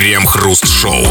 Крем-хруст-шоу.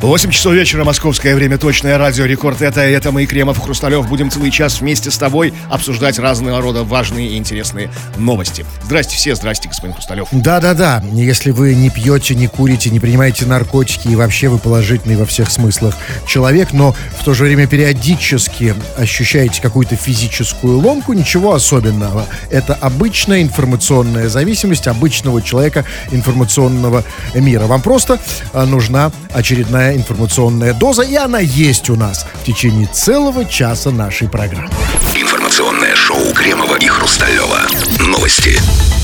8 часов вечера, московское время, точное радио Рекорд. Это, это мы, Кремов Хрусталев. Будем целый час вместе с тобой обсуждать разного рода важные и интересные новости. Здрасте все, здрасте, господин Хрусталев. Да-да-да, если вы не пьете, не курите, не принимаете наркотики и вообще вы положительный во всех смыслах человек, но в то же время периодически ощущаете какую-то физическую ломку, ничего особенного. Это обычная информационная зависимость обычного человека информационного мира. Вам просто а, нужна очередная информационная доза, и она есть у нас в течение целого часа нашей программы. Информационное шоу Кремова и Хрусталева. Новости.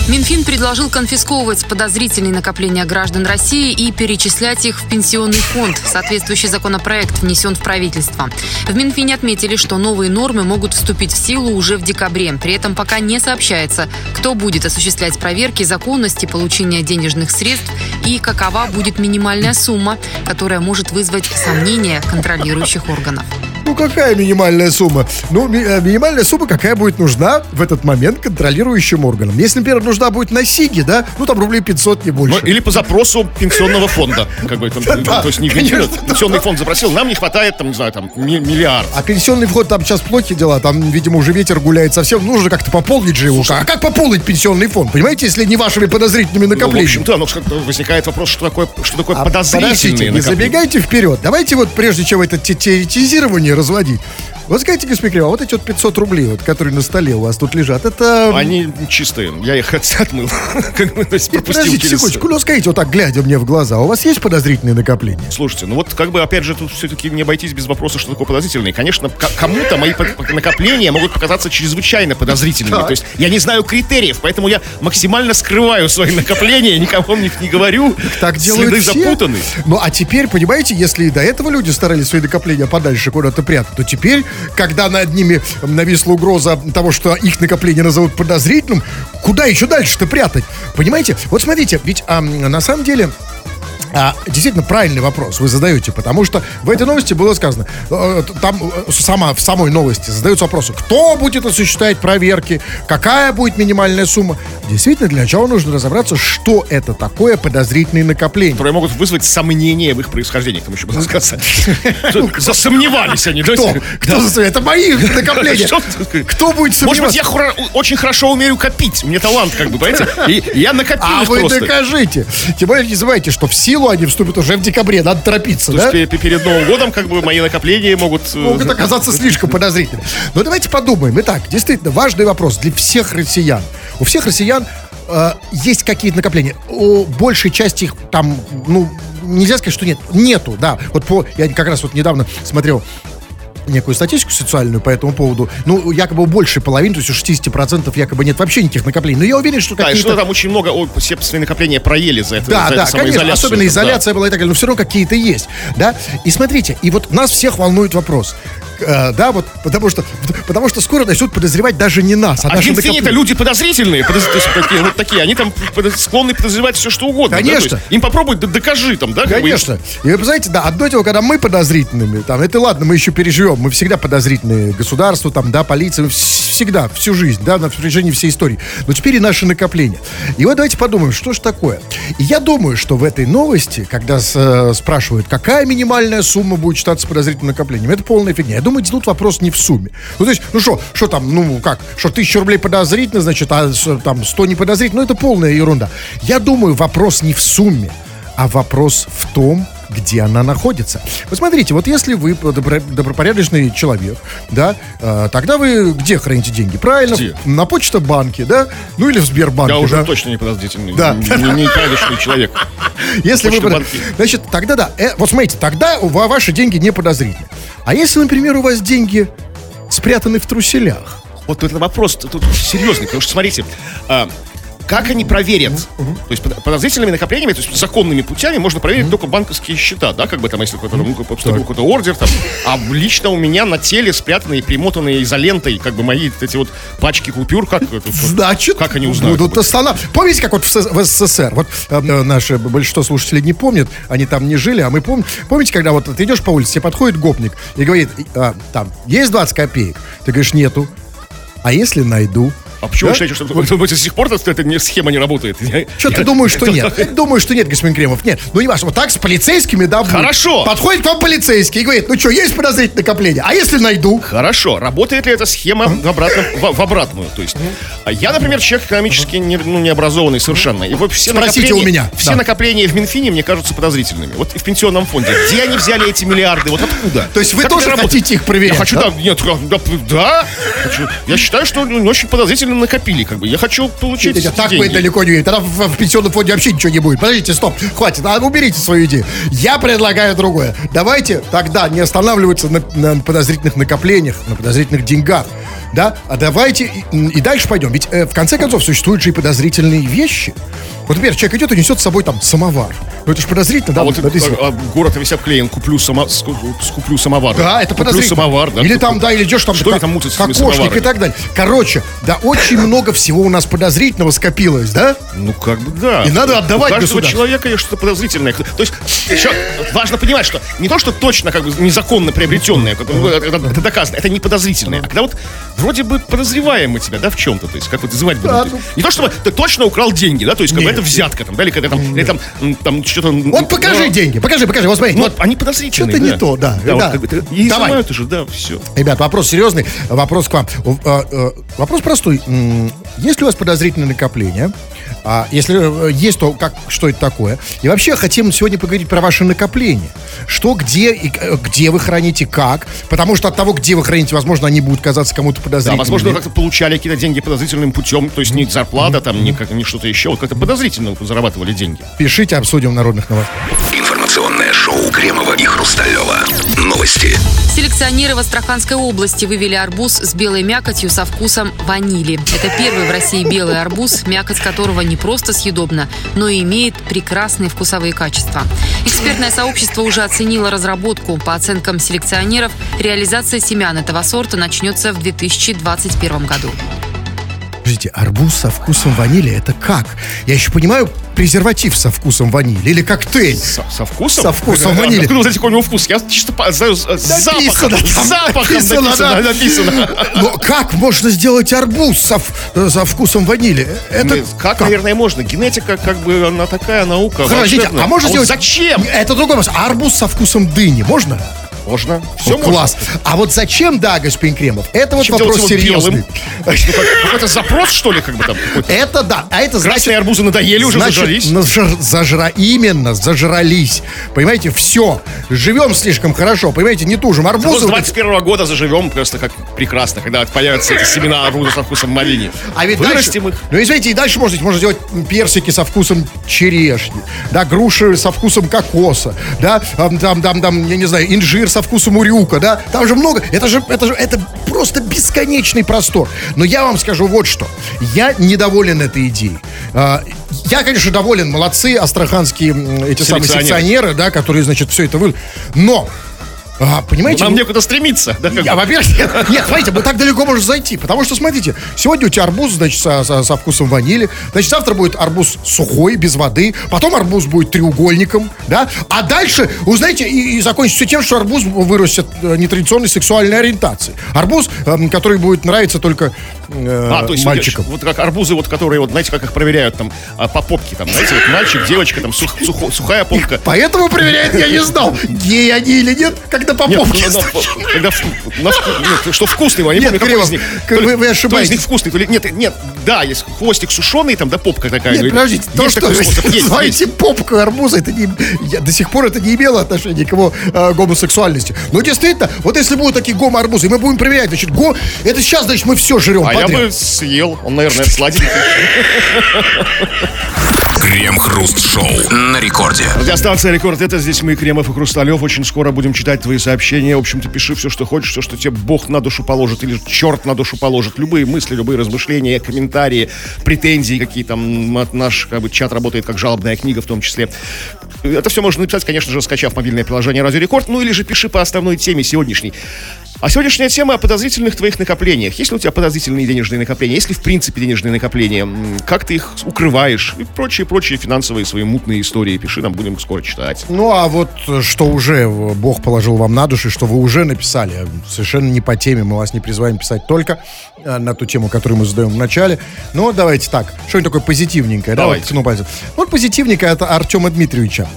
Минфин предложил конфисковывать подозрительные накопления граждан России и перечислять их в пенсионный фонд. Соответствующий законопроект внесен в правительство. В Минфине отметили, что новые нормы могут вступить в силу уже в декабре. При этом пока не сообщается, кто будет осуществлять проверки законности получения денежных средств и какова будет минимальная сумма, которая может вызвать сомнения контролирующих органов. Ну, какая минимальная сумма? Ну, ми- э, минимальная сумма, какая будет нужна в этот момент контролирующим органам. Если, например, нужна будет на СИГе, да, ну, там рублей 500, не больше. Ну, или по запросу пенсионного фонда. Как бы, там, Да, то есть не конечно, пенсионный фонд запросил, нам не хватает, там, не знаю, там, ми- миллиард. А пенсионный вход там сейчас плохие дела, там, видимо, уже ветер гуляет совсем. Нужно как-то пополнить же его. А как пополнить пенсионный фонд? Понимаете, если не вашими подозрительными Ну, в накоплениями? общем, да, ну, как-то возникает вопрос, что такое, что такое А подозрительные не накопления. забегайте вперед. Давайте вот, прежде чем это те- теоретизирование разводить, вот скажите, господин Кривов, вот эти вот 500 рублей, вот, которые на столе у вас тут лежат, это... Они чистые, я их от- отмыл. Как бы, то есть Нет, пропустил подождите через- секундочку, ну скажите вот так, глядя мне в глаза, у вас есть подозрительные накопления? Слушайте, ну вот как бы опять же тут все-таки не обойтись без вопроса, что такое подозрительные. Конечно, кому-то мои накопления могут показаться чрезвычайно подозрительными. Так. То есть я не знаю критериев, поэтому я максимально скрываю свои накопления, никому о них не говорю. Так делают Следы все. запутаны. Ну, а теперь, понимаете, если и до этого люди старались свои накопления подальше куда-то прятать, то теперь, когда над ними нависла угроза того, что их накопление назовут подозрительным, куда еще дальше-то прятать? Понимаете? Вот смотрите, ведь ам, на самом деле... А, действительно правильный вопрос вы задаете, потому что в этой новости было сказано, э, там э, сама, в самой новости задаются вопросы, кто будет осуществлять проверки, какая будет минимальная сумма. Действительно, для начала нужно разобраться, что это такое подозрительные накопления. которые могут вызвать сомнения в их происхождении, там еще можно сказать. Засомневались они. Кто? Кто? Это мои накопления. Кто будет Может быть, сомневаться? я очень хорошо умею копить. У меня талант, как бы, понимаете? И я накопил А вы докажите. Тем более не забывайте, что в силу они вступят уже в декабре. Надо торопиться, То да? есть пе- перед Новым годом, как бы, мои накопления могут... э, Могут оказаться слишком подозрительными. Но давайте подумаем. Итак, действительно, важный вопрос для всех россиян. У всех россиян э, есть какие-то накопления. У большей части их там, ну, нельзя сказать, что нет. Нету, да. Вот по, я как раз вот недавно смотрел некую статистику социальную по этому поводу. Ну, якобы у большей половины, то есть у 60% якобы нет вообще никаких накоплений. Но я уверен, что Да, какие-то... что там очень много, о, все свои накопления проели за это. Да, за да, эту конечно, особенно Да. изоляция была и так далее, но все равно какие-то есть, да. И смотрите, и вот нас всех волнует вопрос, да, вот, потому что, потому что скоро начнут подозревать даже не нас, а, А наши Минфине-то накопления. люди подозрительные, подоз- такие, вот такие, они там склонны подозревать все, что угодно. да, Конечно. есть им попробуй, да докажи там, да? Конечно. И вы знаете, да, одно дело, когда мы подозрительными, там, это ладно, мы еще переживем, мы всегда подозрительные государству, там, да, полиции, вс- всегда, всю жизнь, да, на протяжении всей истории. Но теперь и наши накопления. И вот давайте подумаем, что же такое. И я думаю, что в этой новости, когда с- э, спрашивают, какая минимальная сумма будет считаться подозрительным накоплением, это полная фигня. Думаю, тут вопрос не в сумме. Ну, то есть, ну что, что там, ну как, что тысяча рублей подозрительно, значит, а там сто не подозрительно, ну это полная ерунда. Я думаю, вопрос не в сумме, а вопрос в том, где она находится. Вы смотрите, вот если вы добро- добропорядочный человек, да, э, тогда вы где храните деньги? Правильно? Где? На почта-банке, да? Ну или в Сбербанке, Я уже да? точно не подозрительный, Да. не, порядочный человек. Если вы... Значит, тогда да. Э, вот смотрите, тогда ваши деньги не подозрительны. А если, например, у вас деньги спрятаны в труселях? Вот это вопрос тут серьезный, потому что, смотрите, а, как они проверят? То есть под- подозрительными накоплениями, то есть законными путями можно проверить только банковские счета, да, как бы там, если какой-то, ну, какой-то ордер там, а лично у меня на теле спрятанные, примотанные изолентой, как бы мои вот эти вот пачки купюр, как это? Значит, как они узнают? будут останавливать. Помните, как вот в, в СССР? Вот э, э, наши большинство слушателей не помнят, они там не жили, а мы помним. Помните, когда вот ты идешь по улице, тебе подходит гопник и говорит, а, там, есть 20 копеек? Ты говоришь, нету. А если найду? А почему Да? вы считаете, что вы думаете, до сих пор эта эта не- схема не работает? Что ты думаешь, что нет? Думаю, что нет, господин Кремов. Нет. Ну, не важно. Вот так с полицейскими, да. Хорошо. Подходит к вам полицейский и говорит, ну что, есть подозрительное накопление? А если найду? Хорошо, работает ли эта схема в, обратном, в, в обратную? То есть, а я, например, человек экономически не, ну, необразованный совершенно. И вот все Спросите накопления, у меня. Все Да. накопления в Минфине мне кажутся подозрительными. Вот и в пенсионном фонде. Где они взяли эти миллиарды? Вот откуда? То есть вы Как тоже хотите их проверять, Я хочу, да? да, нет, да, да. Я считаю, что ну, очень подозрительно накопили. Как бы. Я хочу получить Нет, так деньги. вы далеко не. Тогда в, в пенсионном фонде вообще ничего не будет. Подождите, стоп, хватит, а, уберите свою идею. Я предлагаю другое. Давайте тогда не останавливаться на, на подозрительных накоплениях, на подозрительных деньгах. Да? А давайте и, и дальше пойдем. Ведь э, в конце концов существуют же и подозрительные вещи. Вот, например, человек идет и несет с собой там самовар. Ну это же подозрительно, да? А вот Вот если- а, город весь обклеен, куплю, само, с- скуплю самовар. Да, это Куплю подозрительно. самовар, да. Или там, да, или идешь там Что как- там мутят кокошник и так далее. Короче, да, очень много всего у нас подозрительного скопилось, да? Ну, как бы да. И надо отдавать У каждого человека есть что-то подозрительное. То есть, еще важно понимать, что не то, что точно как бы незаконно приобретенное, это, это доказано, это не подозрительное. А когда вот вроде бы подозреваем мы тебя, да, в чем-то, то есть, как вот называть будем. Да, ну- Не то, чтобы ты точно украл деньги, да, то есть, как бы Это взятка, там, да, или когда там, или там, там что-то... Вот покажи деньги, покажи, покажи, вот смотри. Ну, вот, они подозрительные, Что-то не то, да, Да, Давай. уже, да, все. Ребят, вопрос серьезный, вопрос к вам. Э, э, Вопрос простой. Есть ли у вас подозрительное накопление? А если э, есть, то как, что это такое? И вообще хотим сегодня поговорить про ваше накопление. Что, где, и э, где вы храните, как? Потому что от того, где вы храните, возможно, они будут казаться кому-то Да, подозрительными. возможно, вы как-то получали какие-то деньги подозрительным путем, то есть не зарплата, там, не, как, не что-то еще, вот как-то подозрительно зарабатывали деньги. Пишите, обсудим в народных новостях. Шоу Кремова и Хрусталева. Новости. Селекционеры в Астраханской области вывели арбуз с белой мякотью со вкусом ванили. Это первый в России белый арбуз, мякоть которого не просто съедобна, но и имеет прекрасные вкусовые качества. Экспертное сообщество уже оценило разработку. По оценкам селекционеров, реализация семян этого сорта начнется в 2021 году. Подождите, арбуз со вкусом ванили, это как? Я еще понимаю, презерватив со вкусом ванили или коктейль. Со, со вкусом? Со вкусом А, ванили. Вы знаете, какой у него вкус? Я чисто по, знаю, запахом. Там, запахом написано, написано, да. написано. Но как можно сделать арбуз со, со вкусом ванили? Это Ну, как, наверное, можно? Генетика, как бы, она такая наука. Подождите, а можно вот сделать... зачем? Это другой вопрос. А арбуз со вкусом дыни можно? Можно. Все О, класс. А вот зачем, да, господин Кремов? Это вот вопрос серьезный. Ну, Какой-то запрос, что ли, как бы там? Это да, а это значит... Красные арбузы надоели, уже зажрались. зажра... Именно, зажрались. Понимаете, все. Живем слишком хорошо. Понимаете, не тужим. Арбузы... с вот эти- 21 года заживем просто как прекрасно, когда появятся эти семена арбуза со вкусом малини. А ведь Вырастим дальше, их. Ну, и смотрите, и дальше можно, можно сделать персики со вкусом черешни, да, груши со вкусом кокоса, да, там, там, там, там, я не знаю, инжир со вкусом урюка, да, там же много, это же, это же, это просто бесконечный простор. Но я вам скажу вот что, я недоволен этой идеей. А, Я, конечно, доволен, молодцы, астраханские эти самые селекционеры, да, которые, значит, все это вы... Но, а, понимаете... Нам ну- некуда стремиться. да, я, во-первых, нет, нет, смотрите, мы так далеко можем зайти. Потому что, смотрите, сегодня у тебя арбуз, значит, со, со- со вкусом ванили. Значит, завтра будет арбуз сухой, без воды. Потом арбуз будет треугольником, да. А дальше, вы знаете, и, и закончится все тем, что арбуз вырастет э, нетрадиционной сексуальной ориентации. Арбуз, эм, который будет нравиться только э, А, то есть мальчикам. вот как арбузы, вот которые, вот знаете, как их проверяют там а, по попке, там, знаете, вот мальчик, девочка, там сух- сухо- сухая попка. Поэтому проверяет, я не знал, геи они или нет, когда по попке ну, когда на вку- ну, что вкусный, я не помню, какой из них. вы- вы То из ошибаетесь. них вкусный, то ли нет, нет, да, есть хвостик сушеный, там, да, попка такая. Нет, подождите, то, что вы называете попку арбуза, это не, я, до сих пор это не имело отношения к его э, гомосексуальности. Но действительно, вот если будут такие гомо-арбузы, мы будем проверять, значит, го, это сейчас, значит, мы все жрем А я подряд. бы съел, он, наверное, сладенький. Крем-хруст-шоу на рекорде. Радиостанция «Рекорд» — это здесь мы, Кремов и Хрусталев. Очень скоро будем читать твои сообщения. В общем-то, пиши все, что хочешь, все, что тебе Бог на душу положит или черт на душу положит. Любые мысли, любые размышления, комментарии, претензии какие там. Наш как бы, чат работает как жалобная книга в том числе. Это все можно написать, конечно же, скачав мобильное приложение «Радио Рекорд», ну или же пиши по основной теме сегодняшней. А сегодняшняя тема о подозрительных твоих накоплениях. Есть ли у тебя подозрительные денежные накопления? Есть ли в принципе денежные накопления? Как ты их укрываешь? И прочие-прочие финансовые свои мутные истории. Пиши, нам будем скоро читать. Ну, а вот э, что уже э, Бог положил вам на душу, что вы уже написали, совершенно не по теме, мы вас не призываем писать только э, на ту тему, которую мы задаем в начале. Ну, давайте так, что-нибудь такое позитивненькое. да, Давайте. вот ткну пальцем. Вот позитивненькое это Артема Дмитриевича.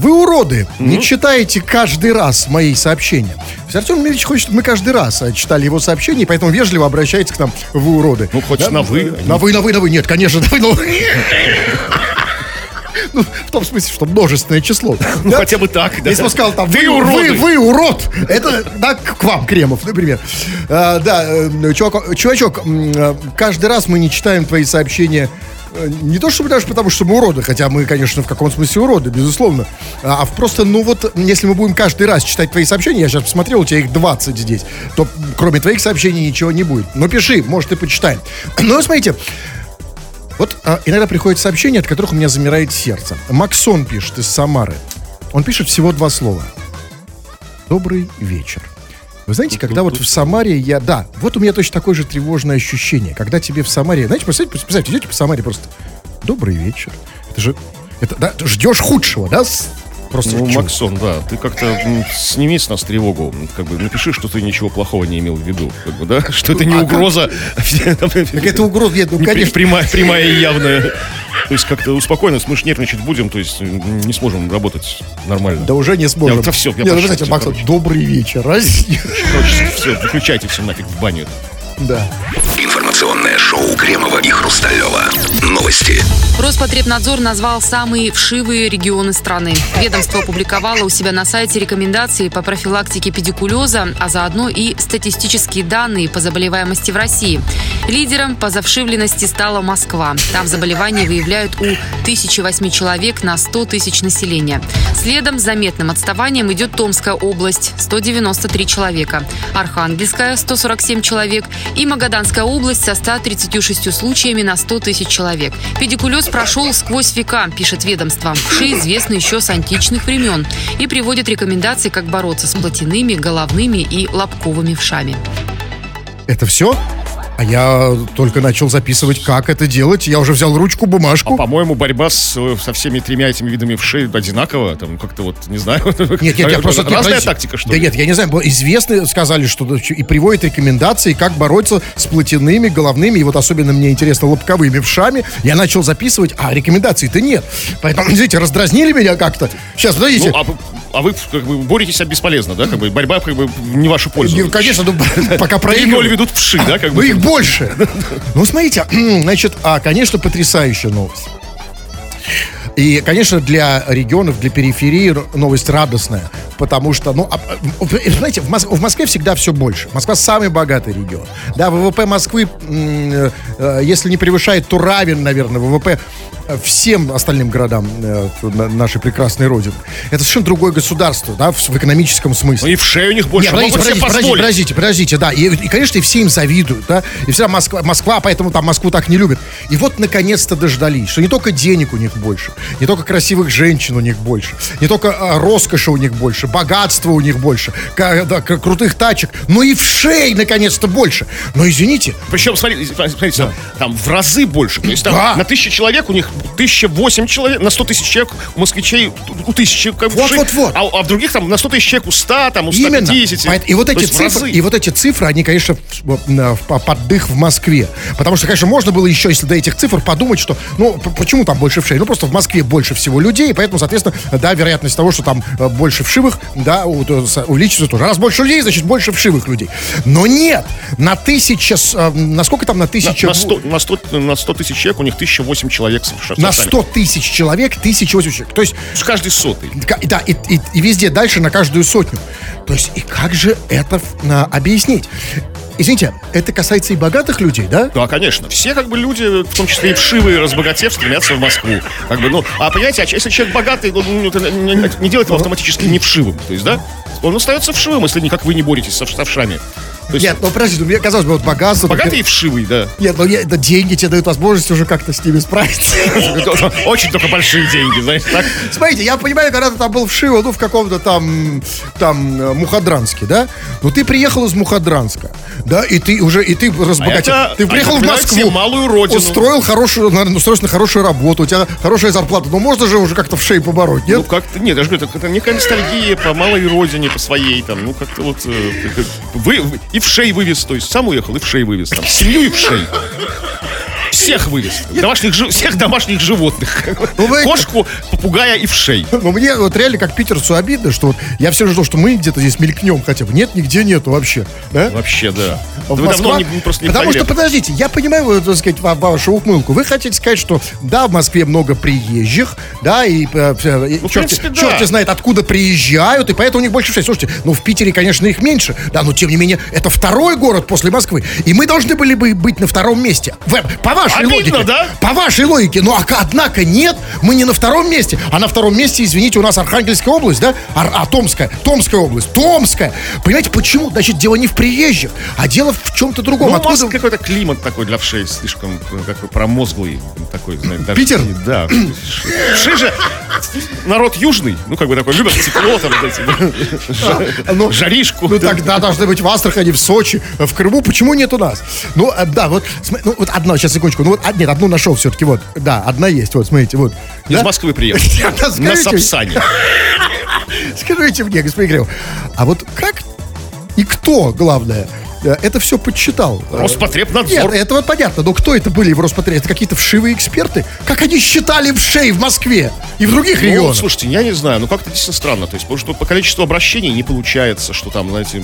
А, Вы уроды, не читаете каждый раз мои сообщения. Артем Дмитриевич хочет, чтобы мы каждый раз э, читали его сообщения, поэтому вежливо обращается к нам, вы уроды. Ну, хоть на «вы», а На вы, на вы, на вы. Нет, конечно, на вы, на вы. Ну, в том смысле, что множественное число. Ну, Да? хотя бы так, да. Если бы сказал там, вы, уроды. вы, вы урод, это да, к вам, Кремов, например. А, да, э, чувак, чувачок, э, каждый раз мы не читаем твои сообщения не то чтобы даже потому, что мы уроды, хотя мы, конечно, в каком смысле уроды, безусловно, а, а просто, ну вот, если мы будем каждый раз читать твои сообщения, я сейчас посмотрел, у тебя их 20 здесь, то кроме твоих сообщений ничего не будет. Но пиши, может, и почитаем. Ну, смотрите, вот а, иногда приходят сообщения, от которых у меня замирает сердце. Максон пишет из Самары. Он пишет всего два слова. Добрый вечер. Вы знаете, когда вот в Самаре я... Да, вот у меня точно такое же тревожное ощущение. Когда тебе в Самаре... Знаете, представьте, представьте идете по Самаре просто... Добрый вечер. Это же... Это, да, ждешь худшего, да? Просто Ну? Максон, да, ты как-то сними с нас тревогу, как бы напиши, что ты ничего плохого не имел в виду, как бы, да, что это не А как? угроза. Так это угроза, нет, ну, конечно. Прямая, прямая и явная. То есть как-то успокойно, мы ж нервничать будем, то есть не сможем работать нормально. Да уже не сможем. Я вот всё, я Нет, ну, пошел, знаете, Максон, добрый вечер. раз. Короче, все, выключайте все нафиг в баню. Да. Информационное шоу Кремова и Хрусталева. Новости. Роспотребнадзор назвал самые вшивые регионы страны. Ведомство опубликовало у себя на сайте рекомендации по профилактике педикулеза, а заодно и статистические данные по заболеваемости в России. Лидером по завшивленности стала Москва. Там заболевания выявляют у 1008 человек на 100 тысяч населения. Следом заметным отставанием идет Томская область – 193 человека, Архангельская – 147 человек и Магаданская область со 136 случаями на 100 тысяч человек. Педикулез прошел сквозь века, пишет ведомство. Вши известны еще с античных времен и приводит рекомендации, как бороться с плотяными, головными и лобковыми вшами. Это все? А я только начал записывать, как это делать. Я уже взял ручку, бумажку. А, по-моему, борьба с, со всеми тремя этими видами вшей одинакова, там как-то вот, не знаю. Нет, нет, я просто... Разная тактика, что Да ли? нет, я не знаю, было известно, сказали, что и приводят рекомендации, как бороться с плотяными, головными, и вот особенно мне интересно, лобковыми вшами. Я начал записывать, а рекомендаций-то нет. Поэтому, извините, раздразнили меня как-то. Сейчас, подождите. Ну, а, а вы как бы боретесь бесполезно, да? Как бы борьба как бы не вашу пользу. Не, конечно, ну, пока 3-0 проигрываю. ведут вши, да? Как Ну, бы. их больше. Ну, смотрите, значит, а, конечно, потрясающая новость. И, конечно, для регионов, для периферии новость радостная, потому что, ну, а, знаете, в, Мос- в Москве всегда все больше. Москва самый богатый регион. Да, ВВП Москвы, э, если не превышает, то равен, наверное, ВВП э, всем остальным городам э, на- нашей прекрасной родины. Это совершенно другое государство, да, в, в экономическом смысле. Ну и вшей у них больше. Нет, подождите, подождите, позволить. подождите, подождите, да. И, и, конечно, и все им завидуют, да. И вся Москва, Москва, поэтому там Москву так не любят. И вот, наконец-то, дождались, что не только денег у них больше, не только красивых женщин у них больше, не только роскоши у них больше, богатства у них больше, да, крутых тачек, но и вшей, наконец-то, больше. Но, извините, Причем, смотрите, смотрите, там в разы больше. То есть там Да. на тысячу человек у них тысяча восемь человек, на сто тысяч человек у москвичей у тысячи как Вот, вшей, вот, вот. А, а в других там на сто тысяч человек у ста, там у Именно. 150. Поэт- И вот эти в цифры, и вот эти цифры, они, конечно, в- в- в- поддых в Москве. Потому что, конечно, можно было еще, если до этих цифр, подумать, что, ну, почему там больше вшей? Ну, просто в Москве больше всего людей, поэтому, соответственно, да, вероятность того, что там э, больше вшивых, да, увеличится тоже. Раз больше людей, значит, больше вшивых людей. Но нет! На тысяча, с- э, насколько там на на, тысяча... на 100, на, 100, на 100 тысяч человек у них 1008 человек совершенно. на 100 тысяч человек, тысяча восемь человек. То есть Каждый сотый. Да, и, и- и везде дальше на каждую сотню. То есть, и как же это а, объяснить? Извините, это касается и богатых людей, да? Да, конечно. Все как бы люди, в том числе и вшивые, разбогатев, стремятся в Москву. Как бы, ну, а понимаете, а если человек богатый, ну, ну, не, не делает его автоматически не вшивым. То есть, да, он остается вшивым, если никак вы не боретесь со, со вшами. Есть Нет, ну подожди, ну, мне казалось бы, вот богатство... богатый и вшивый, да. Нет, ну да, деньги тебе дают возможность уже как-то с ними справиться. Очень только большие деньги, знаешь, так? Смотрите, я понимаю, когда ты там был в Шиво, ну, в каком-то там, там, э, Мухадранске, да? Ну, ты приехал из Мухадранска, да, и ты уже, и ты разбогател. А это, ты приехал в напоминает Москву. малую родину. Устроил хорошую, наверное, устроился на хорошую работу, у тебя хорошая зарплата. Ну, можно же уже как-то в шее побороть, нет? Ну, как-то, нет, я же говорю, это, это некая ностальгия по малой родине, по своей, там, ну, как-то вот, э, вы, вы- и в шей вывез, то есть сам уехал, и в шей вывез, там, семью и в шей. Всех вывез. Домашних, жи- всех домашних животных. Ну, вы- Кошку, попугая и в шей. Но мне вот реально как питерцу обидно, что вот я все ждал, что мы где-то здесь мелькнем хотя бы. Нет, нигде нету вообще. Да? Вообще, да. В Вы давно Москва- не, не- просто не Потому что, подождите, я понимаю, вот, так сказать, ва- вашу ухмылку. Вы хотите сказать, что да, в Москве много приезжих, да, и, э, э, и Ну, в черти, принципе, да. черти знает, откуда приезжают, и поэтому у них больше всего. Слушайте, ну, в Питере, конечно, их меньше, да, но, тем не менее, это второй город после Москвы, и мы должны были бы быть на втором месте. В- по вашей Обидно, логике. да? По вашей логике. Ну, а, однако, нет, мы не на втором месте, а на втором месте, извините, у нас Архангельская область, да, Ар- а, Томская, Томская область, Томская. Понимаете, почему? Значит, дело не в приезжих, а дело в чем-то другом. Ну, у Откуда- вас какой-то климат такой для вшей, слишком э, какой промозглый такой, знаете, даже- Питер? Да. Вши же народ южный, ну, как бы такой, любят тепло, там, эти, да, ну, жаришку. Ну да. тогда должны быть в Астрахани, в Сочи, в Крыму. Почему нет у нас? Ну, а, да, вот, ну, вот одна, сейчас, секундочку. Ну, вот, а, нет, одну нашел все-таки, вот. Да, одна есть, вот, смотрите, вот. Из Да? Москвы приехал. На Сапсане. скажите мне, господин Кирилл, а вот как и кто, главное, э, это все подсчитал? Роспотребнадзор. Нет, это вот понятно, но кто это были в Роспотреб? Это какие-то вшивые эксперты? Как они считали вшей в Москве и в других Ну, регионах? слушайте, я не знаю, ну как-то действительно странно. То есть, потому что по количеству обращений не получается, что там, знаете,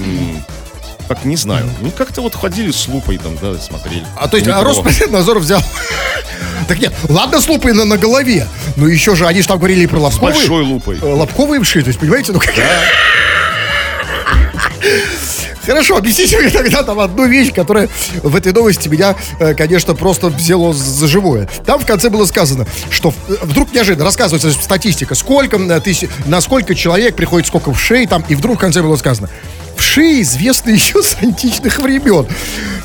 как не знаю. Ну, как-то вот ходили с лупой там, да, смотрели. А то есть а. Роспотребнадзор взял... Так нет, ладно с лупой на, на голове, но еще же, они же там говорили про лобковые... большой лупой. э, Лобковые вши, то есть, понимаете, ну как... Хорошо, объясните мне тогда там одну вещь, которая в этой новости меня, э, конечно, просто взяло за живое. Там в конце было сказано, что э, вдруг неожиданно рассказывается статистика, сколько тысяч, на сколько человек приходит сколько вшей, там, и вдруг в конце было сказано, вши известны еще с античных времен.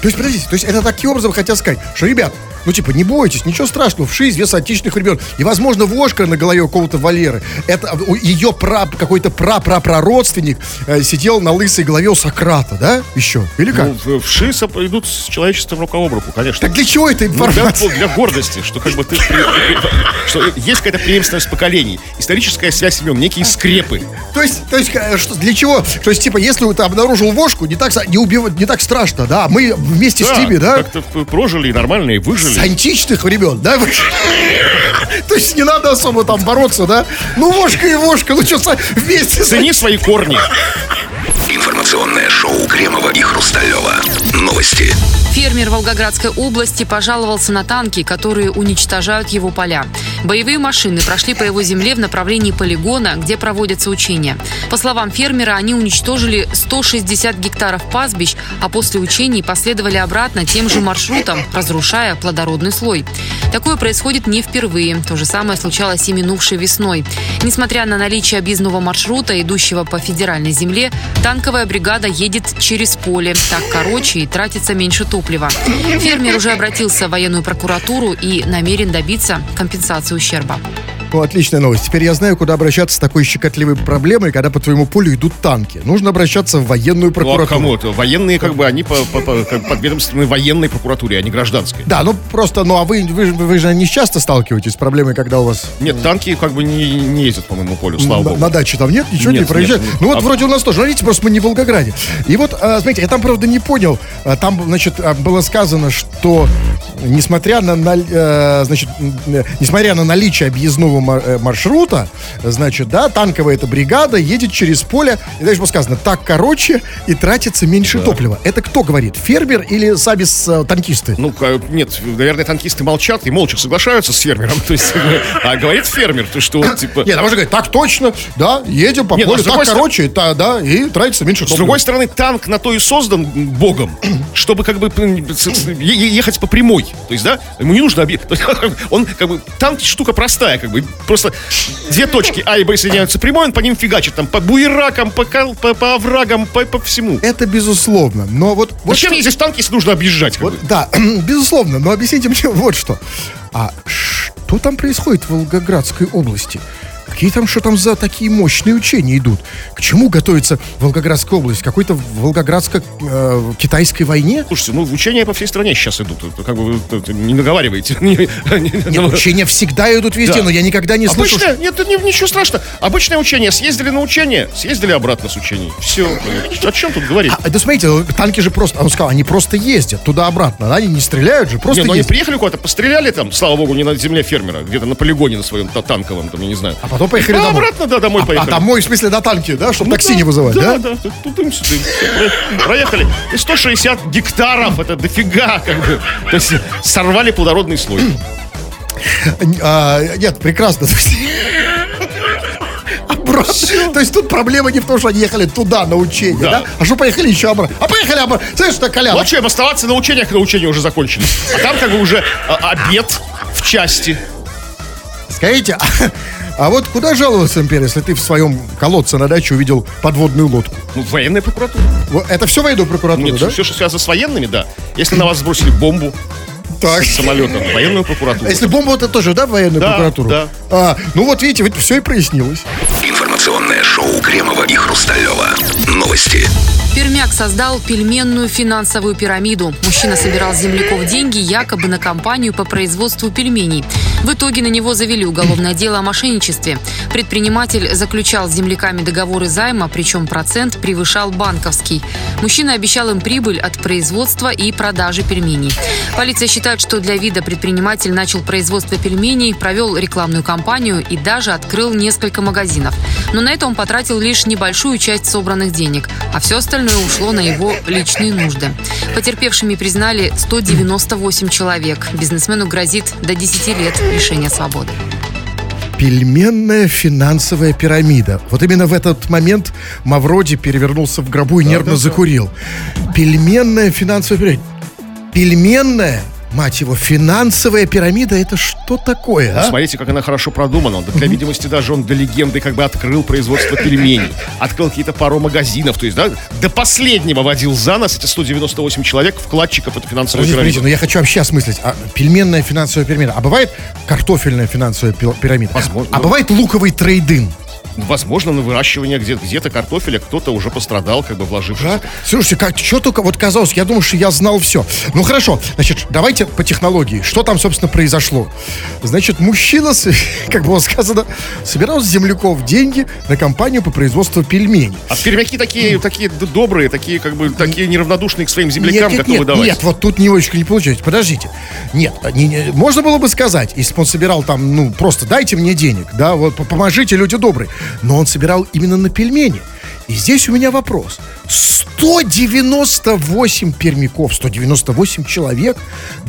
То есть, подождите, то есть это таким образом хотят сказать, что, ребят, ну, типа, не бойтесь, ничего страшного, вши известны античных времен. И, возможно, вошка на голове у какого-то Валеры, это у- ее пра, какой-то пра-пра-прародственник э, сидел на лысой голове у Сократа, да? Еще? Или как? Ну, в- вши идут с человечеством рука об руку, конечно. так для чего эта Ну, для, информация? для гордости, что как бы ты, что есть какая-то преемственность поколений, историческая связь имен, некие скрепы. То есть, то есть, э, что, для чего? То есть, типа, если ты обнаружил вошку, не так, не убивать, не так страшно, да? Мы вместе с ними, да? Как-то прожили нормально, и выжили. С античных времен, да? То есть не надо особо там бороться, да? Ну, вошка и вошка, ну что, вместе с Цени свои корни. Информационное шоу Кремова и Хрусталева. Новости. Фермер Волгоградской области пожаловался на танки, которые уничтожают его поля. Боевые машины прошли по его земле в направлении полигона, где проводятся учения. По словам фермера, они уничтожили 160 гектаров пастбищ, а после учений последовали обратно тем же маршрутом, разрушая плодородный слой. Такое происходит не впервые. То же самое случалось и минувшей весной. Несмотря на наличие объездного маршрута, идущего по федеральной земле, танковая бригада едет через поле. Так короче и тратится меньше топлива. Фермер уже обратился в военную прокуратуру и намерен добиться компенсации ущерба. Ну, отличная новость. Теперь я знаю, куда обращаться с такой щекотливой проблемой, когда по твоему полю идут танки. Нужно обращаться в военную Ну, а прокуратуру. кому это? Военные, как бы, они по, по- по- как подведомственны военной прокуратуре, а не гражданской. Да, ну просто, ну а вы, вы, же- вы же не часто сталкиваетесь с проблемой, когда у вас Нет, танки как бы не, не ездят по моему полю, слава на, богу. на даче там нет, ничего не Нет, проезжает. нет, нет. Ну вот А- вроде у нас тоже, видите, просто мы не в Волгограде. И вот, а, смотрите, я там, правда, не понял. А, Там, значит, а, было сказано, что несмотря на, наль- э, значит, несмотря на наличие объездного маршрута, значит, да, танковая эта бригада едет через поле, и дальше сказано, так короче и тратится меньше топлива. Это кто говорит? Фермер или сами с, э, танкисты? Ну, нет, наверное, танкисты молчат и молча соглашаются с фермером. То есть, а говорит фермер, то что, типа... Нет, а можно говорить, так точно, да, едем по ну, полю, с так короче, да, и тратится меньше С топлива. другой стороны, танк на то и создан богом, чтобы как бы с- с- ехать по прямой. То есть, да, ему не нужно Он как бы танк штука простая, как бы просто две точки А и Б соединяются прямой, он по ним фигачит, там, по буеракам, по, кал- по, по оврагам, по, по всему. Это безусловно. Но вот... вот Зачем мне здесь танки, если нужно объезжать? Вот, да, безусловно, но объясните мне вот что. А что там происходит в Волгоградской области? Какие там, что там за такие мощные учения идут? К чему готовится Волгоградская область? Какой-то волгоградско-китайской войне? Слушайте, ну учения по всей стране сейчас идут. Как бы вы не наговариваете. Не- не- Нет, учения всегда идут везде, Да. но я никогда не слышал... Обычное, нет, ничего страшного. Обычное учение. Съездили на учение, съездили обратно с учений. Все. О чем тут говорить? А, да смотрите, танки же просто, он сказал, они просто ездят туда-обратно, да, они не стреляют же, просто Не, ну они приехали куда-то, постреляли там, слава богу, не на земле фермера, где-то на полигоне на своем та- танковом, там, я не знаю. А потом поехали А домой. обратно, да, домой А, поехали. а домой, в смысле, на танке, да, чтобы Ну такси да, не вызывать, да? Да, да, тут им проехали. И 160 гектаров, это дофига, как бы. То есть сорвали плодородный слой. А, нет, прекрасно. То есть- Обратно. То есть тут проблема не в том, что они ехали туда на учение, Да. да? А что поехали еще обратно? А поехали обратно. Знаешь, что, Колян, Вот что им оставаться на учениях, когда учения уже закончились. А там как бы уже а, обед в части. скажите, а, вот куда жаловаться, Империя, если ты в своем колодце на даче увидел подводную лодку? Ну, военная прокуратура. Это все военную прокуратуру, Нет, да? все, что связано с военными, да. Если на вас сбросили бомбу Так. с самолета, военную прокуратуру. А если бомбу, это тоже, да, в военную Да, прокуратуру? да. А, ну вот видите, вот все и прояснилось. Информационное шоу Кремова и Хрусталева. Новости. Пермяк создал пельменную финансовую пирамиду. Мужчина собирал с земляков деньги якобы на компанию по производству пельменей. В итоге на него завели уголовное дело о мошенничестве. Предприниматель заключал с земляками договоры займа, причем процент превышал банковский. Мужчина обещал им прибыль от производства и продажи пельменей. Полиция считает, что для вида предприниматель начал производство пельменей, провел рекламную кампанию и даже открыл несколько магазинов. Но на это он потратил лишь небольшую часть собранных денег, а все остальное ушло на его личные нужды. Потерпевшими признали 198 человек. Бизнесмену грозит до 10 лет лишения свободы. Пельменная финансовая пирамида. Вот именно в этот момент Мавроди перевернулся в гробу и нервно закурил. Пельменная финансовая пирамида. Пельменная, мать его, финансовая пирамида, это что такое, а? Смотрите, как она хорошо продумана. Для видимости даже он для легенды как бы открыл производство пельменей. Открыл какие-то пару магазинов. То есть, да, до последнего водил за нас эти 198 человек вкладчиков эту финансовую Подождите, подождите, пирамиду. но я хочу вообще осмыслить. А, пельменная финансовая пирамида. А бывает картофельная финансовая пи- пирамида? Возможно. А бывает луковый трейдинг? Возможно, на выращивание где-то, где-то картофеля кто-то уже пострадал, как бы вложившись. Да? Слушайте, как, что только вот казалось, я думал, что я знал все. Ну хорошо, значит, давайте по технологии. Что там, собственно, произошло? Значит, мужчина, как было сказано, собирал с земляков деньги на компанию по производству пельменей. А пермяки такие, такие д- добрые, такие как бы такие неравнодушные к своим землякам, нет, готовы нет, давать. нет, вот тут немножечко не получается. Подождите. Нет, не- не- можно было бы сказать, если бы он собирал там, ну, просто дайте мне денег, да, вот по- поможите, люди добрые. Но он собирал именно на пельмени. И здесь у меня вопрос. 198 пермяков, 198 человек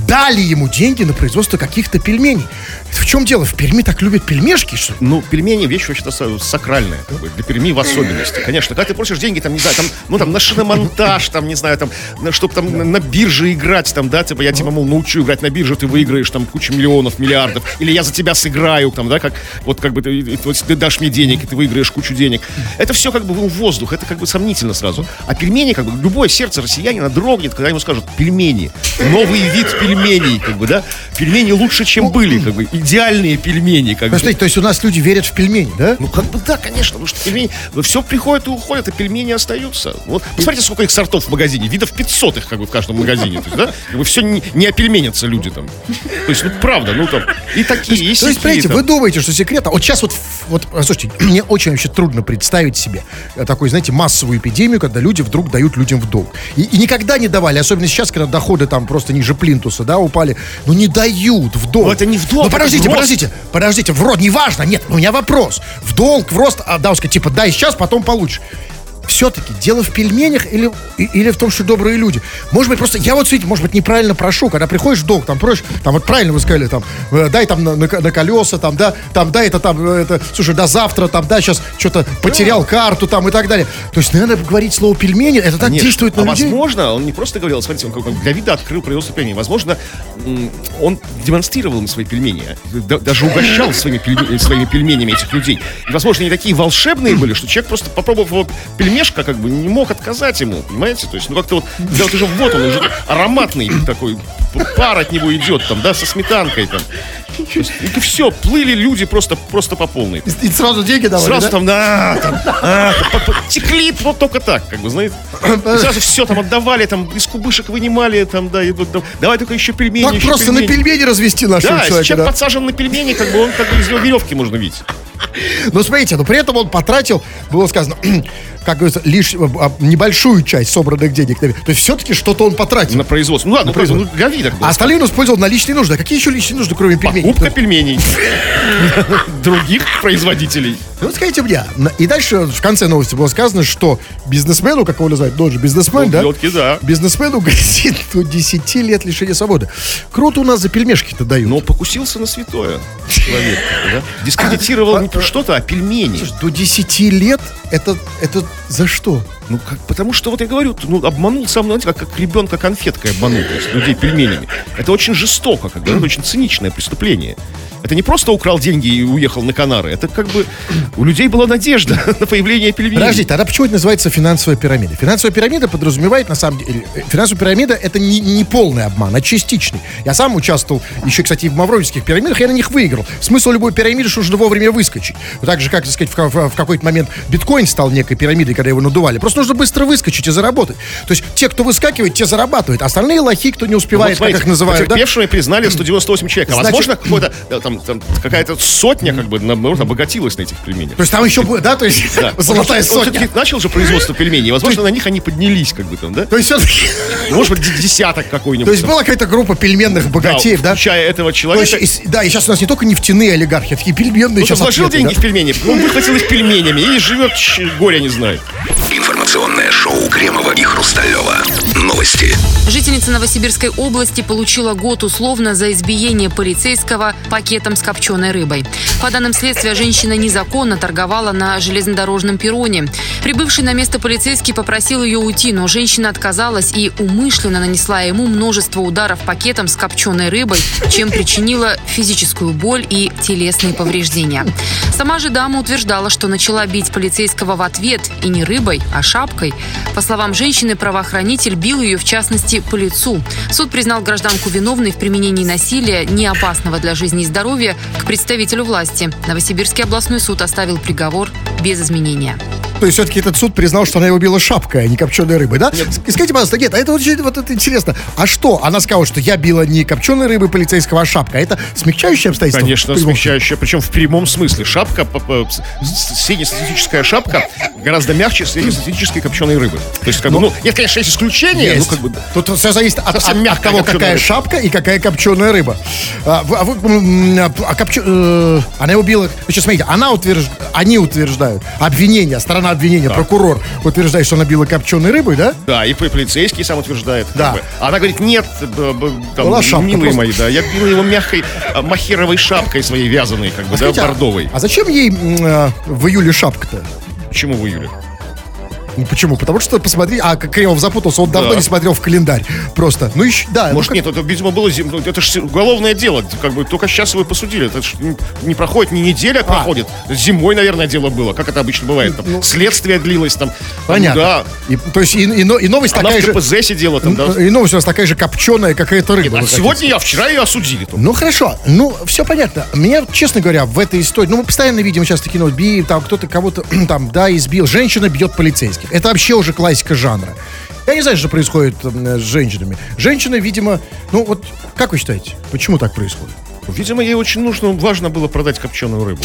дали ему деньги на производство каких-то пельменей. В чем дело? В Перми так любят пельмешки, что ли? Ну, пельмени вещь вообще-то са- сакральная, как бы, для Перми в особенности. Конечно, когда ты просишь деньги, там, не знаю, там, ну, там, на шиномонтаж, там, не знаю, там, на, чтобы там на, на бирже играть, там, да, типа, я тебя, мол, научу играть на бирже, ты выиграешь, там, кучу миллионов, миллиардов, или я за тебя сыграю, там, да, как, вот, как бы, ты, и- вот ты дашь мне денег, и ты выиграешь кучу денег. Это все, как бы, ну, воздух, это, как бы, сомнительно сразу. А пельмени, как бы, любое сердце россиянина дрогнет, когда ему скажут пельмени, новый вид пельменей, как бы, да, пельмени лучше, чем были, как бы, идеальные пельмени, как бы. Подождите, то есть у нас люди верят в пельмени, да? Ну, как бы да, конечно, потому что пельмени, все приходит и уходит, а пельмени остаются. Вот, посмотрите, сколько их сортов в магазине, видов 500 их как бы в каждом магазине, то есть, да, как бы все не, не опельменятся люди там. То есть, ну, правда, ну, там, и такие, и То есть, сякие понимаете, там. вы думаете, что секрет... а Вот сейчас вот, вот, слушайте, мне очень вообще трудно представить себе э, такую, знаете, массовую эпидемию, когда люди вдруг дают людям в долг. И, и никогда не давали, особенно сейчас, когда доходы там просто ниже плинтуса, да, упали. Ну, не дают в долг. Ну, это не в долг, Ну, это подождите, рост. подождите, подождите, в род, неважно, нет, у меня вопрос. В долг, в рост, а, да, вот сказать, типа, дай сейчас, потом получишь. Все-таки дело в пельменях или, или в том, что добрые люди? Может быть, просто, я вот, видите, может быть, неправильно прошу, когда приходишь в долг, там, просишь, там, вот правильно вы сказали, там, э, дай там на, на на колеса, там, да, там, дай это там, э, это, слушай, до завтра, там, да, сейчас что-то потерял карту, там, и так далее. То есть, надо говорить слово пельмени, это так Конечно. действует на а людей. возможно, он не просто говорил, смотрите, он бы для вида открыл производство пельменей. Возможно, он демонстрировал им свои пельмени, да- даже угощал своими, пельме- своими пельменями этих людей. И, возможно, они такие волшебные были, что человек просто, попробовав его пельмешка, как бы не мог отказать ему, понимаете? То есть, ну как-то вот, да вот уже вот он, уже ароматный такой, пар от него идет там, да, со сметанкой там. И все, плыли люди просто, просто по полной. И сразу деньги давали, Сразу да? там, да, там, а, там, текли вот только так, как бы, знаете. И Сразу все там отдавали, там, из кубышек вынимали, там, да, и там, давай только еще пельмени, Так еще просто на пельмени. пельмени развести нашего Да, человека, человек да. подсажен на пельмени, как бы он как бы из него веревки можно видеть. Но смотрите, но при этом он потратил, было сказано, как говорится, лишь а, а, небольшую часть собранных денег. То есть все-таки что-то он потратил. На производство. Ну ладно, ну, производство. ну, для вида. как бы. А остальные он использовал на личные нужды. А какие еще личные нужды, кроме пельменей? Покупка пельменей. Других производителей. Ну, вот скажите мне, на- и дальше в конце новости было сказано, что бизнесмену, как его называют, он же бизнесмен, да? Да. Бизнесмену грозит до 10 лет лишения свободы. Круто у нас за пельмешки-то дают. Но покусился на святое человек. Дискредитировал не что-то, а пельмени. До 10 лет это, это за что? Ну, как, потому что, вот я говорю, ну, обманул сам, знаете, как, как ребенка конфеткой обманул, то есть людей пельменями. Это очень жестоко, как это очень циничное преступление. Это не просто украл деньги и уехал на Канары, это как бы у людей была надежда на появление пельменей. Подожди, тогда почему это называется финансовая пирамида? Финансовая пирамида подразумевает, на самом деле, э, финансовая пирамида это не, не полный обман, а частичный. Я сам участвовал еще, кстати, в мавровических пирамидах, я на них выиграл. Смысл любой пирамиды, что нужно вовремя выскочить. Так же, как, так сказать, в, в- в какой-то момент биткоин стал некой пирамидой, когда его надували. Просто нужно быстро выскочить и заработать. То есть те, кто выскакивает, те зарабатывают. А остальные лохи, кто не Ну, Вот успевает, смотрите, как их называют, да? потерпевшими признали 198 человек. А Значит- возможно, какой-то, э, там, там какая-то сотня, как бы, наоборот, обогатилась на этих пельменях. То есть там еще, будет, да, то есть Да. золотая сотня. начал же производство пельменей, возможно, на них они поднялись, как бы там, да? То есть все-таки... Может быть, десяток какой-нибудь. То есть была какая-то группа пельменных богатеев, да? Включая этого То человека. да, и сейчас у нас не только нефтяные олигархи, а такие пельменные сейчас вложил деньги да? в пельмени, он выхватил их пельменями и живет, горя не знает. Информационное шоу Кремова и Хрусталева. Новости. Жительница Новосибирской области получила год условно за избиение полицейского пакетом с копченой рыбой. По данным следствия, женщина незаконно торговала на железнодорожном перроне. Прибывший на место полицейский попросил ее уйти, но женщина отказалась и умышленно нанесла ему множество ударов пакетом с копченой рыбой, чем причинила физическую боль и телесные повреждения. Сама же дама утверждала, что начала бить полицейского в ответ и не рыбой, а шапкой. По словам женщины, правоохранитель бил ее, в частности, по лицу. Суд признал гражданку виновной в применении насилия, не опасного для жизни и здоровья, к представителю власти. Новосибирский областной суд оставил приговор без изменения. То есть все-таки этот суд признал, что она его била шапкой, а не копченой рыбой, да? И Скажите, пожалуйста, нет, а это очень вот это интересно. А что? Она сказала, что я била не копченой рыбой полицейского, а шапка. Это смягчающее обстоятельство? Конечно, смягчающая, причем в прямом смысле. Шапка, среднестатистическая шапка гораздо мягче среднестатистической копченой рыбы. То есть, как бы, ну, нет, конечно, есть исключения, Есть. ну, как бы, Тут все зависит от, от- от мягкая того, копченая какая рыба. шапка и какая копченая рыба. А, вы- а вы, м, а копче- э, она его била... Значит, смотрите, она утвержд... они утверждают, обвинение, сторона обвинения, прокурор утверждает, что она била копченой рыбой, да? да, и полицейский сам утверждает. как Да. бы. А она говорит, нет, там, Была шапка, милые просто. мои, да, я бил его мягкой а, махеровой шапкой своей вязаной, как бы, да, Скажите, а- бордовой. А, зачем ей э, в июле шапка-то? Почему в июле? Ну, почему? Потому что, посмотри, а, как Кремов запутался, он давно Да. не смотрел в календарь. Просто. Ну, еще, да. ну, Может, как- нет, это, видимо, было зим... ну, Это же уголовное дело. Как бы только сейчас его посудили. Это ж не- проходит, не неделя А. проходит. Зимой, наверное, дело было. Как это обычно бывает. Там, следствие длилось там. Ну, Понятно. Да. И, то есть и, и и новость Она такая в же... КПЗ сидела там, да. И новость у нас такая же копченая, как и эта рыба. А вы хотите сегодня я, вчера ее осудили. только. Ну хорошо, ну все понятно. Меня, честно говоря, в этой истории, ну мы постоянно видим сейчас такие, ну, там кто-то кого-то там, да, избил. Женщина бьет полицейских. Это вообще уже классика жанра. Я не знаю, что происходит с женщинами. Женщины, видимо, ну вот, как вы считаете, почему так происходит? Видимо, ей очень нужно, важно было продать копченую рыбу.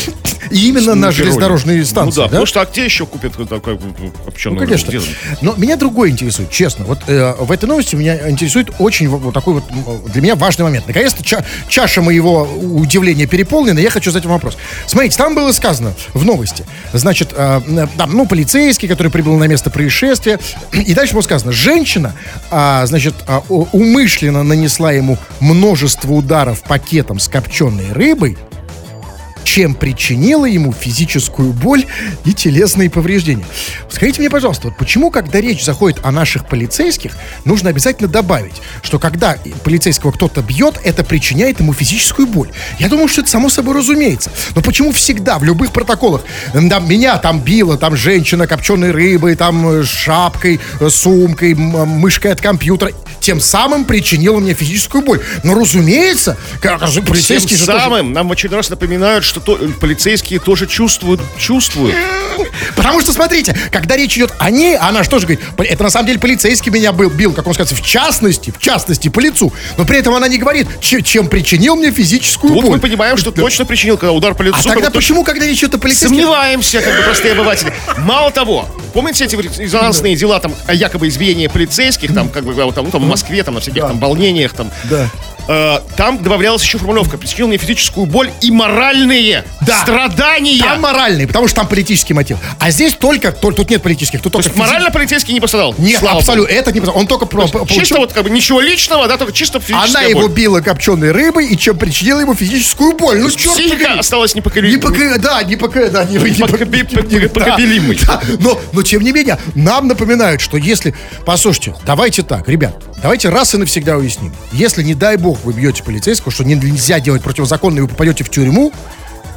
И именно на железнодорожные станции, Ну да, потому что а где еще купят такую копченую Ну, конечно. рыбу? Но меня другое интересует, честно. Вот э, в этой новости меня интересует очень вот, такой вот для меня важный момент. Наконец-то ча- чаша моего удивления переполнена. Я хочу задать вам вопрос. Смотрите, там было сказано в новости. Значит, э, там, ну, полицейский, который прибыл на место происшествия. И дальше было сказано. Женщина, а, значит, у- умышленно нанесла ему множество ударов пакетом с копченой рыбой, чем причинила ему физическую боль и телесные повреждения. Скажите мне, пожалуйста, вот почему, когда речь заходит о наших полицейских, нужно обязательно добавить, что когда полицейского кто-то бьет, это причиняет ему физическую боль. Я думаю, что это само собой разумеется. Но почему всегда в любых протоколах там, меня там била там женщина копченой рыбой, там э, шапкой, э, сумкой, э, мышкой от компьютера, тем самым причинила мне физическую боль. Но разумеется, как же Тем полицейские же тоже- самым нам в очередной раз напоминают, что то- полицейские тоже чувствуют, чувствуют. Потому что, смотрите, когда речь идет о ней, она же тоже говорит, «Пол- это на самом деле полицейский меня был, бил, как он сказать, в частности, в частности, по лицу. Но при этом она не говорит, че- чем причинил мне физическую Вот боль. мы понимаем, что точно причинил, когда удар по лицу. А тогда почему, когда речь идет о полицейских... Сомневаемся, как бы простые обыватели. Мало того, помните эти вот резонансные дела там якобы избиении полицейских, там как бы вот там, ну, там Москве, там на всяких там волнениях, там. Да. Э, там добавлялась еще формулировка, причинил мне физическую боль и моральные Да. страдания. Там моральный, потому что там политический мотив. А здесь только, только тут нет политических, тут То только есть морально полицейский не пострадал? физи- Нет, Слава абсолютно, это не Он только про, богу. получил- Чисто вот как бы ничего личного, да, только чисто физическая Она его боль. била копченой рыбой, и чем причинила ему физическую боль. Ну, черт Психика побери. осталась Не непоколебимой. пока, да, не пока, да, не, не покоби- пока- пока- покобелимый. Да, но, но тем не менее, нам напоминают, что если, послушайте, давайте так, ребят, давайте раз и навсегда уясним. Если, не дай бог, вы бьете полицейского, что не- нельзя делать противозаконно, и вы попадете в тюрьму,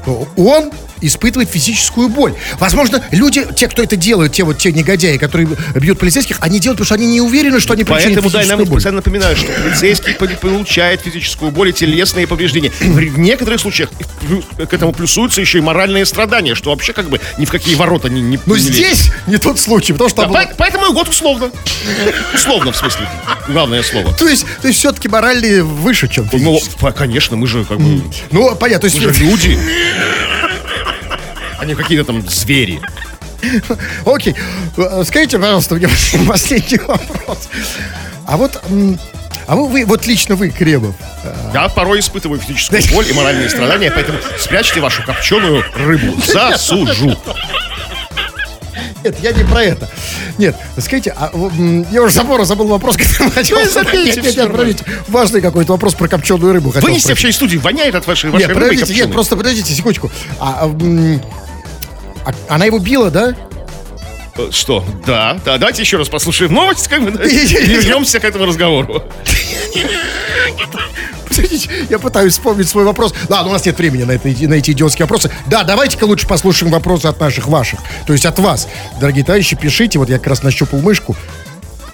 то он испытывает физическую боль. Возможно, люди, те, кто это делают, те вот те негодяи, которые бьют полицейских, они делают, потому что они не уверены, что они причинят Поэтому, да, нам боль. постоянно напоминают, что полицейский по- получает физическую боль и телесные повреждения. В некоторых случаях к этому плюсуются еще и моральные страдания, что вообще как бы ни в какие ворота не, не Но не лезет. здесь не тот случай, потому что Да, было- по- поэтому и год условно. Условно, в смысле. Главное слово. То есть, то есть все-таки моральные выше, чем Ну, физические. по- конечно, мы же как бы... Ну, понятно, то Мы же люди. Они какие-то там звери. Окей. Э, Скажите, пожалуйста, мне последний вопрос. А вот... А вы, вы- вот лично вы, Кремов, Я порой испытываю физическую боль и моральные страдания, поэтому спрячьте вашу копченую рыбу. Засужу. Нет, я не про это. Нет, скажите, а, я уже забыл, забыл вопрос, который хотел Ну и задать. забейте, Нет, нет, нет. Важный какой-то вопрос про копченую рыбу. хотел Вынести вообще из студии, воняет от вашей, вашей Нет, рыбы подождите, нет, просто подождите секундочку. А, а, а- она его била, да? Э, Что? Да, да, давайте еще раз послушаем новость, как бы, да, и вернемся к этому разговору. Я пытаюсь вспомнить свой вопрос. Ладно, у нас нет времени на, это, на эти идиотские вопросы. Да, давайте-ка лучше послушаем вопросы от наших ваших. То есть от вас. Дорогие товарищи, пишите. Вот я как раз нащупал мышку.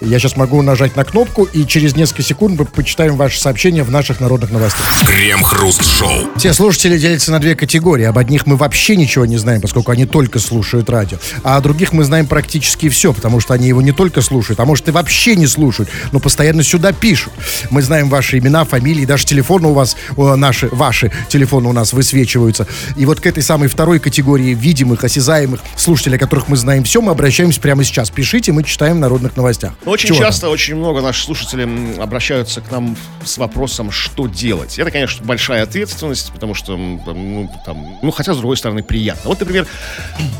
Я сейчас могу нажать на кнопку, и через несколько секунд мы почитаем ваши сообщения в наших народных новостях. Крем-хруст-шоу. Все слушатели делятся на две категории. Об одних мы вообще ничего не знаем, поскольку они только слушают радио. А о других мы знаем практически все, потому что они его не только слушают, а может и вообще не слушают, но постоянно сюда пишут. Мы знаем ваши имена, фамилии, даже телефоны у вас, наши, ваши телефоны у нас высвечиваются. И вот к этой самой второй категории видимых, осязаемых слушателей, о которых мы знаем все, мы обращаемся прямо сейчас. Пишите, мы читаем в народных новостях. Очень Чего там? часто, очень много наших слушателей обращаются к нам с вопросом, что делать. Это, конечно, большая ответственность, потому что, там, ну, там, ну, хотя, с другой стороны, приятно. Вот, например,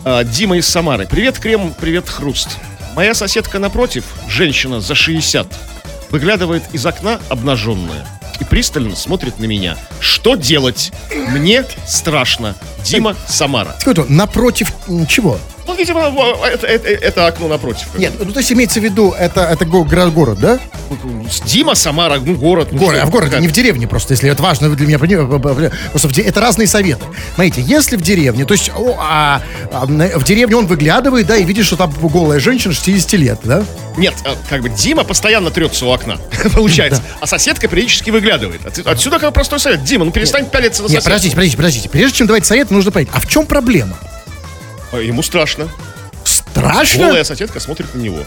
э, Дима из Самары. Привет, Крем, привет, Хруст. Моя соседка напротив, женщина за 60, выглядывает из окна обнаженная и пристально смотрит на меня. Что делать? Мне страшно. Дима, Самара. Какой-то напротив чего? Ну, видимо, это, это- это окно напротив. Нет, ну то есть имеется в виду, это, это город, да? Дима, Самара, ну, город. ну, Город, а в городе, как? не в деревне просто, если это важно для меня. Просто де- это разные советы. Смотрите, если в деревне, то есть о, а, а, в деревне он выглядывает, да, и видит, что там голая женщина 60 лет, да? Нет, э, как бы Дима постоянно трется у окна, получается, а соседка периодически выглядывает. От- Отсюда как простой совет. Дима, ну перестань пялиться на Нет, соседку. подождите, подождите, подождите. Прежде чем давать совет, нужно понять, а в чем проблема? А Ему страшно. Страшно? Голая соседка смотрит на него.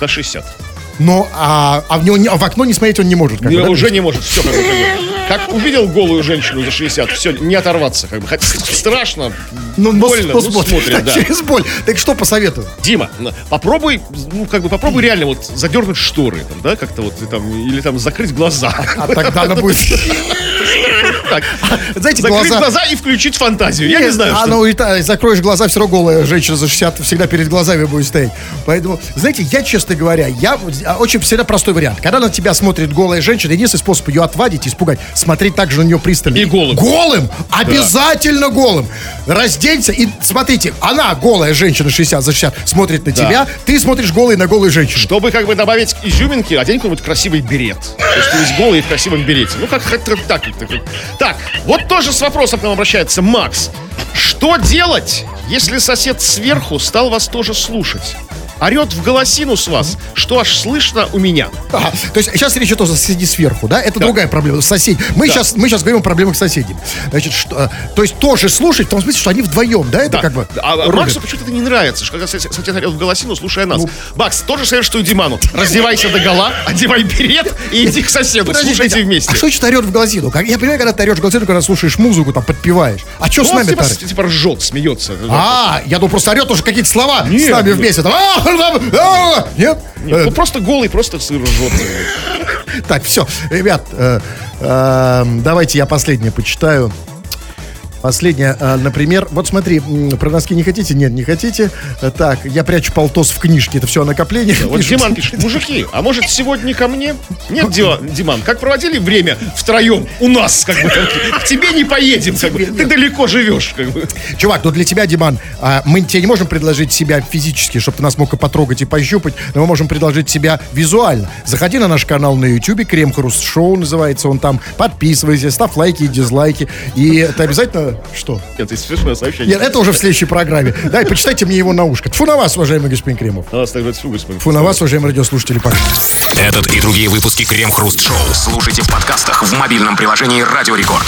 За 60. но а, а в, него, не- а в окно не смотреть он не может. как бы, Не, да? уже не может, все как бы, как бы. Как увидел голую женщину за 60, все, не оторваться, как бы. Страшно, Ну, но- больно, но ну, смотрит, смотрит, да. через боль. Так что посоветую? Дима, попробуй, ну, как бы, попробуй реально вот задернуть шторы, там, да, как-то вот, там, или там закрыть глаза. А тогда она будет... Так, Знаете, закрыть глаза... глаза и включить фантазию. Я не Нет, знаю, а что... ну и та- закроешь глаза, все равно голая женщина за 60 всегда перед глазами будет стоять. Поэтому, знаете, я, честно говоря, я а, очень всегда простой вариант. Когда на тебя смотрит голая женщина, единственный способ ее отвадить, испугать, смотреть также на нее пристально. И голым. Голым! Обязательно голым! Разденься и смотрите, она, голая женщина 60 за 60, смотрит на тебя, ты смотришь голый на голую женщину. Чтобы как бы добавить изюминки, одень какой-нибудь красивый берет. То есть ты весь голый и в красивом берете. Ну, как хоть так, так, так. Так, вот тоже с вопросом к нам обращается Макс. Что делать, если сосед сверху стал вас тоже слушать? Орет в голосину с вас, что аж слышно у меня. Ага, то есть сейчас речь идет о соседи сверху, да? Это Да. другая проблема. Соседи. Мы, сейчас, мы сейчас говорим о проблемах соседей. Значит, что, э, то есть тоже слушать, в том смысле, что они вдвоем, да? Это Да. как бы... а рубят. Максу почему-то это не нравится, что когда сосед орет в голосину, слушая нас. Ну. Макс, тоже совет, что и Диману. Раздевайся до гола, одевай берет и иди к соседу. Слушайте а- вместе. А что значит орет в? Как, я понимаю, когда ты орешь в глазину, когда слушаешь музыку, там, подпеваешь. А что с Ну, нами типа, типа ржет, смеется. А, я думал, просто орет уже какие-то слова с нами нет. вместе. Там, «А, а, а». Нет? Нет, Э, ну просто голый, просто сыр ржет. Так, все, ребят, э, э, давайте я последнее почитаю. Последнее, э, например, вот смотри, про носки не хотите? Нет, не хотите. Э, Так, я прячу полтос в книжке, это все о накоплении. Вот Диман пишет, мужики, а может сегодня ко мне? Нет, Дима- Диман, как проводили время втроем у нас, как бы, к тебе не поедем, как бы, ты далеко живешь, как бы. Чувак, ну для тебя, Диман, а, мы тебе не можем предложить себя физически, чтобы ты нас мог и потрогать, и пощупать, но мы можем предложить себя визуально. Заходи на наш канал на YouTube, Крем Хруст Шоу называется он там, подписывайся, ставь лайки и дизлайки, и ты обязательно... Что? Это смешное сообщение. Нет, это уже в следующей программе. Да, и почитайте мне его на ушко. Тьфу на вас, уважаемый господин Кремов. А, так говорит, фу, господин. Фу на вас, уважаемые радиослушатели, пока. Этот и другие выпуски Крем Хруст Шоу слушайте в подкастах в мобильном приложении Радио Рекорд.